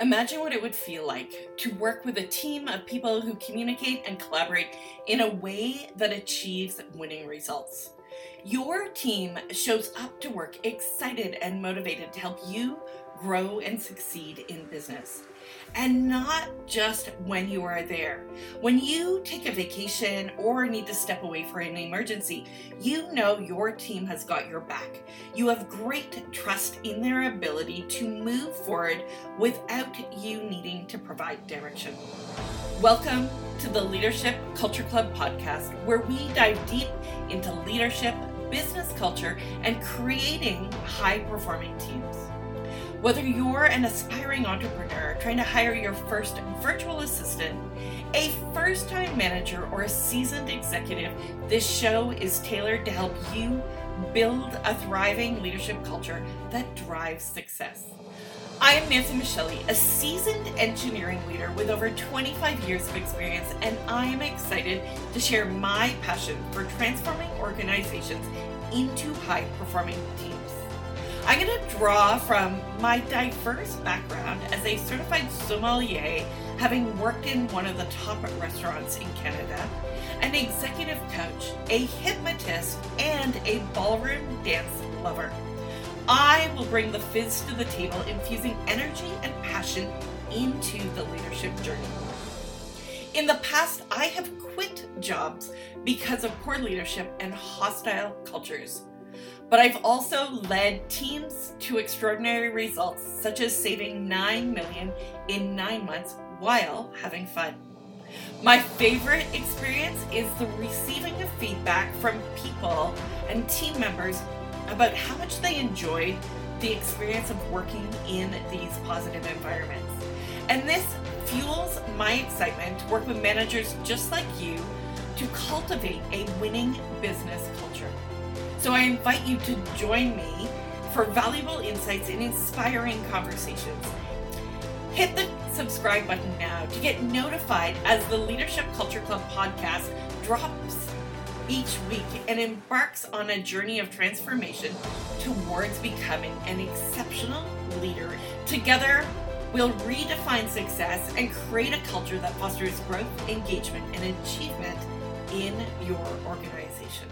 Imagine what it would feel like to work with a team of people who communicate and collaborate in a way that achieves winning results. Your team shows up to work excited and motivated to help you grow and succeed in business. And not just when you are there. When you take a vacation or need to step away for an emergency, you know your team has got your back. You have great trust in their ability to move forward without you needing to provide direction. Welcome to the Leadership Culture Club podcast, where we dive deep into leadership, business culture, and creating high performing teams. Whether you're an aspiring entrepreneur trying to hire your first virtual assistant, a first time manager, or a seasoned executive, this show is tailored to help you build a thriving leadership culture that drives success. I am Nancy Michieli, a seasoned engineering leader with over 25 years of experience, and I am excited to share my passion for transforming organizations into high performing teams. I'm going to draw from my diverse background as a certified sommelier, having worked in one of the top restaurants in Canada, an executive coach, a hypnotist, and a ballroom dance lover. I will bring the fizz to the table, infusing energy and passion into the leadership journey. In the past, I have quit jobs because of poor leadership and hostile cultures. But I've also led teams to extraordinary results, such as saving 9 million in 9 months while having fun. My favorite experience is the receiving of feedback from people and team members about how much they enjoyed the experience of working in these positive environments. And this fuels my excitement to work with managers just like you to cultivate a winning business culture. So I invite you to join me for valuable insights and inspiring conversations. Hit the subscribe button now to get notified as the Leadership Culture Club podcast drops each week and embarks on a journey of transformation towards becoming an exceptional leader. Together, we'll redefine success and create a culture that fosters growth, engagement, and achievement in your organization.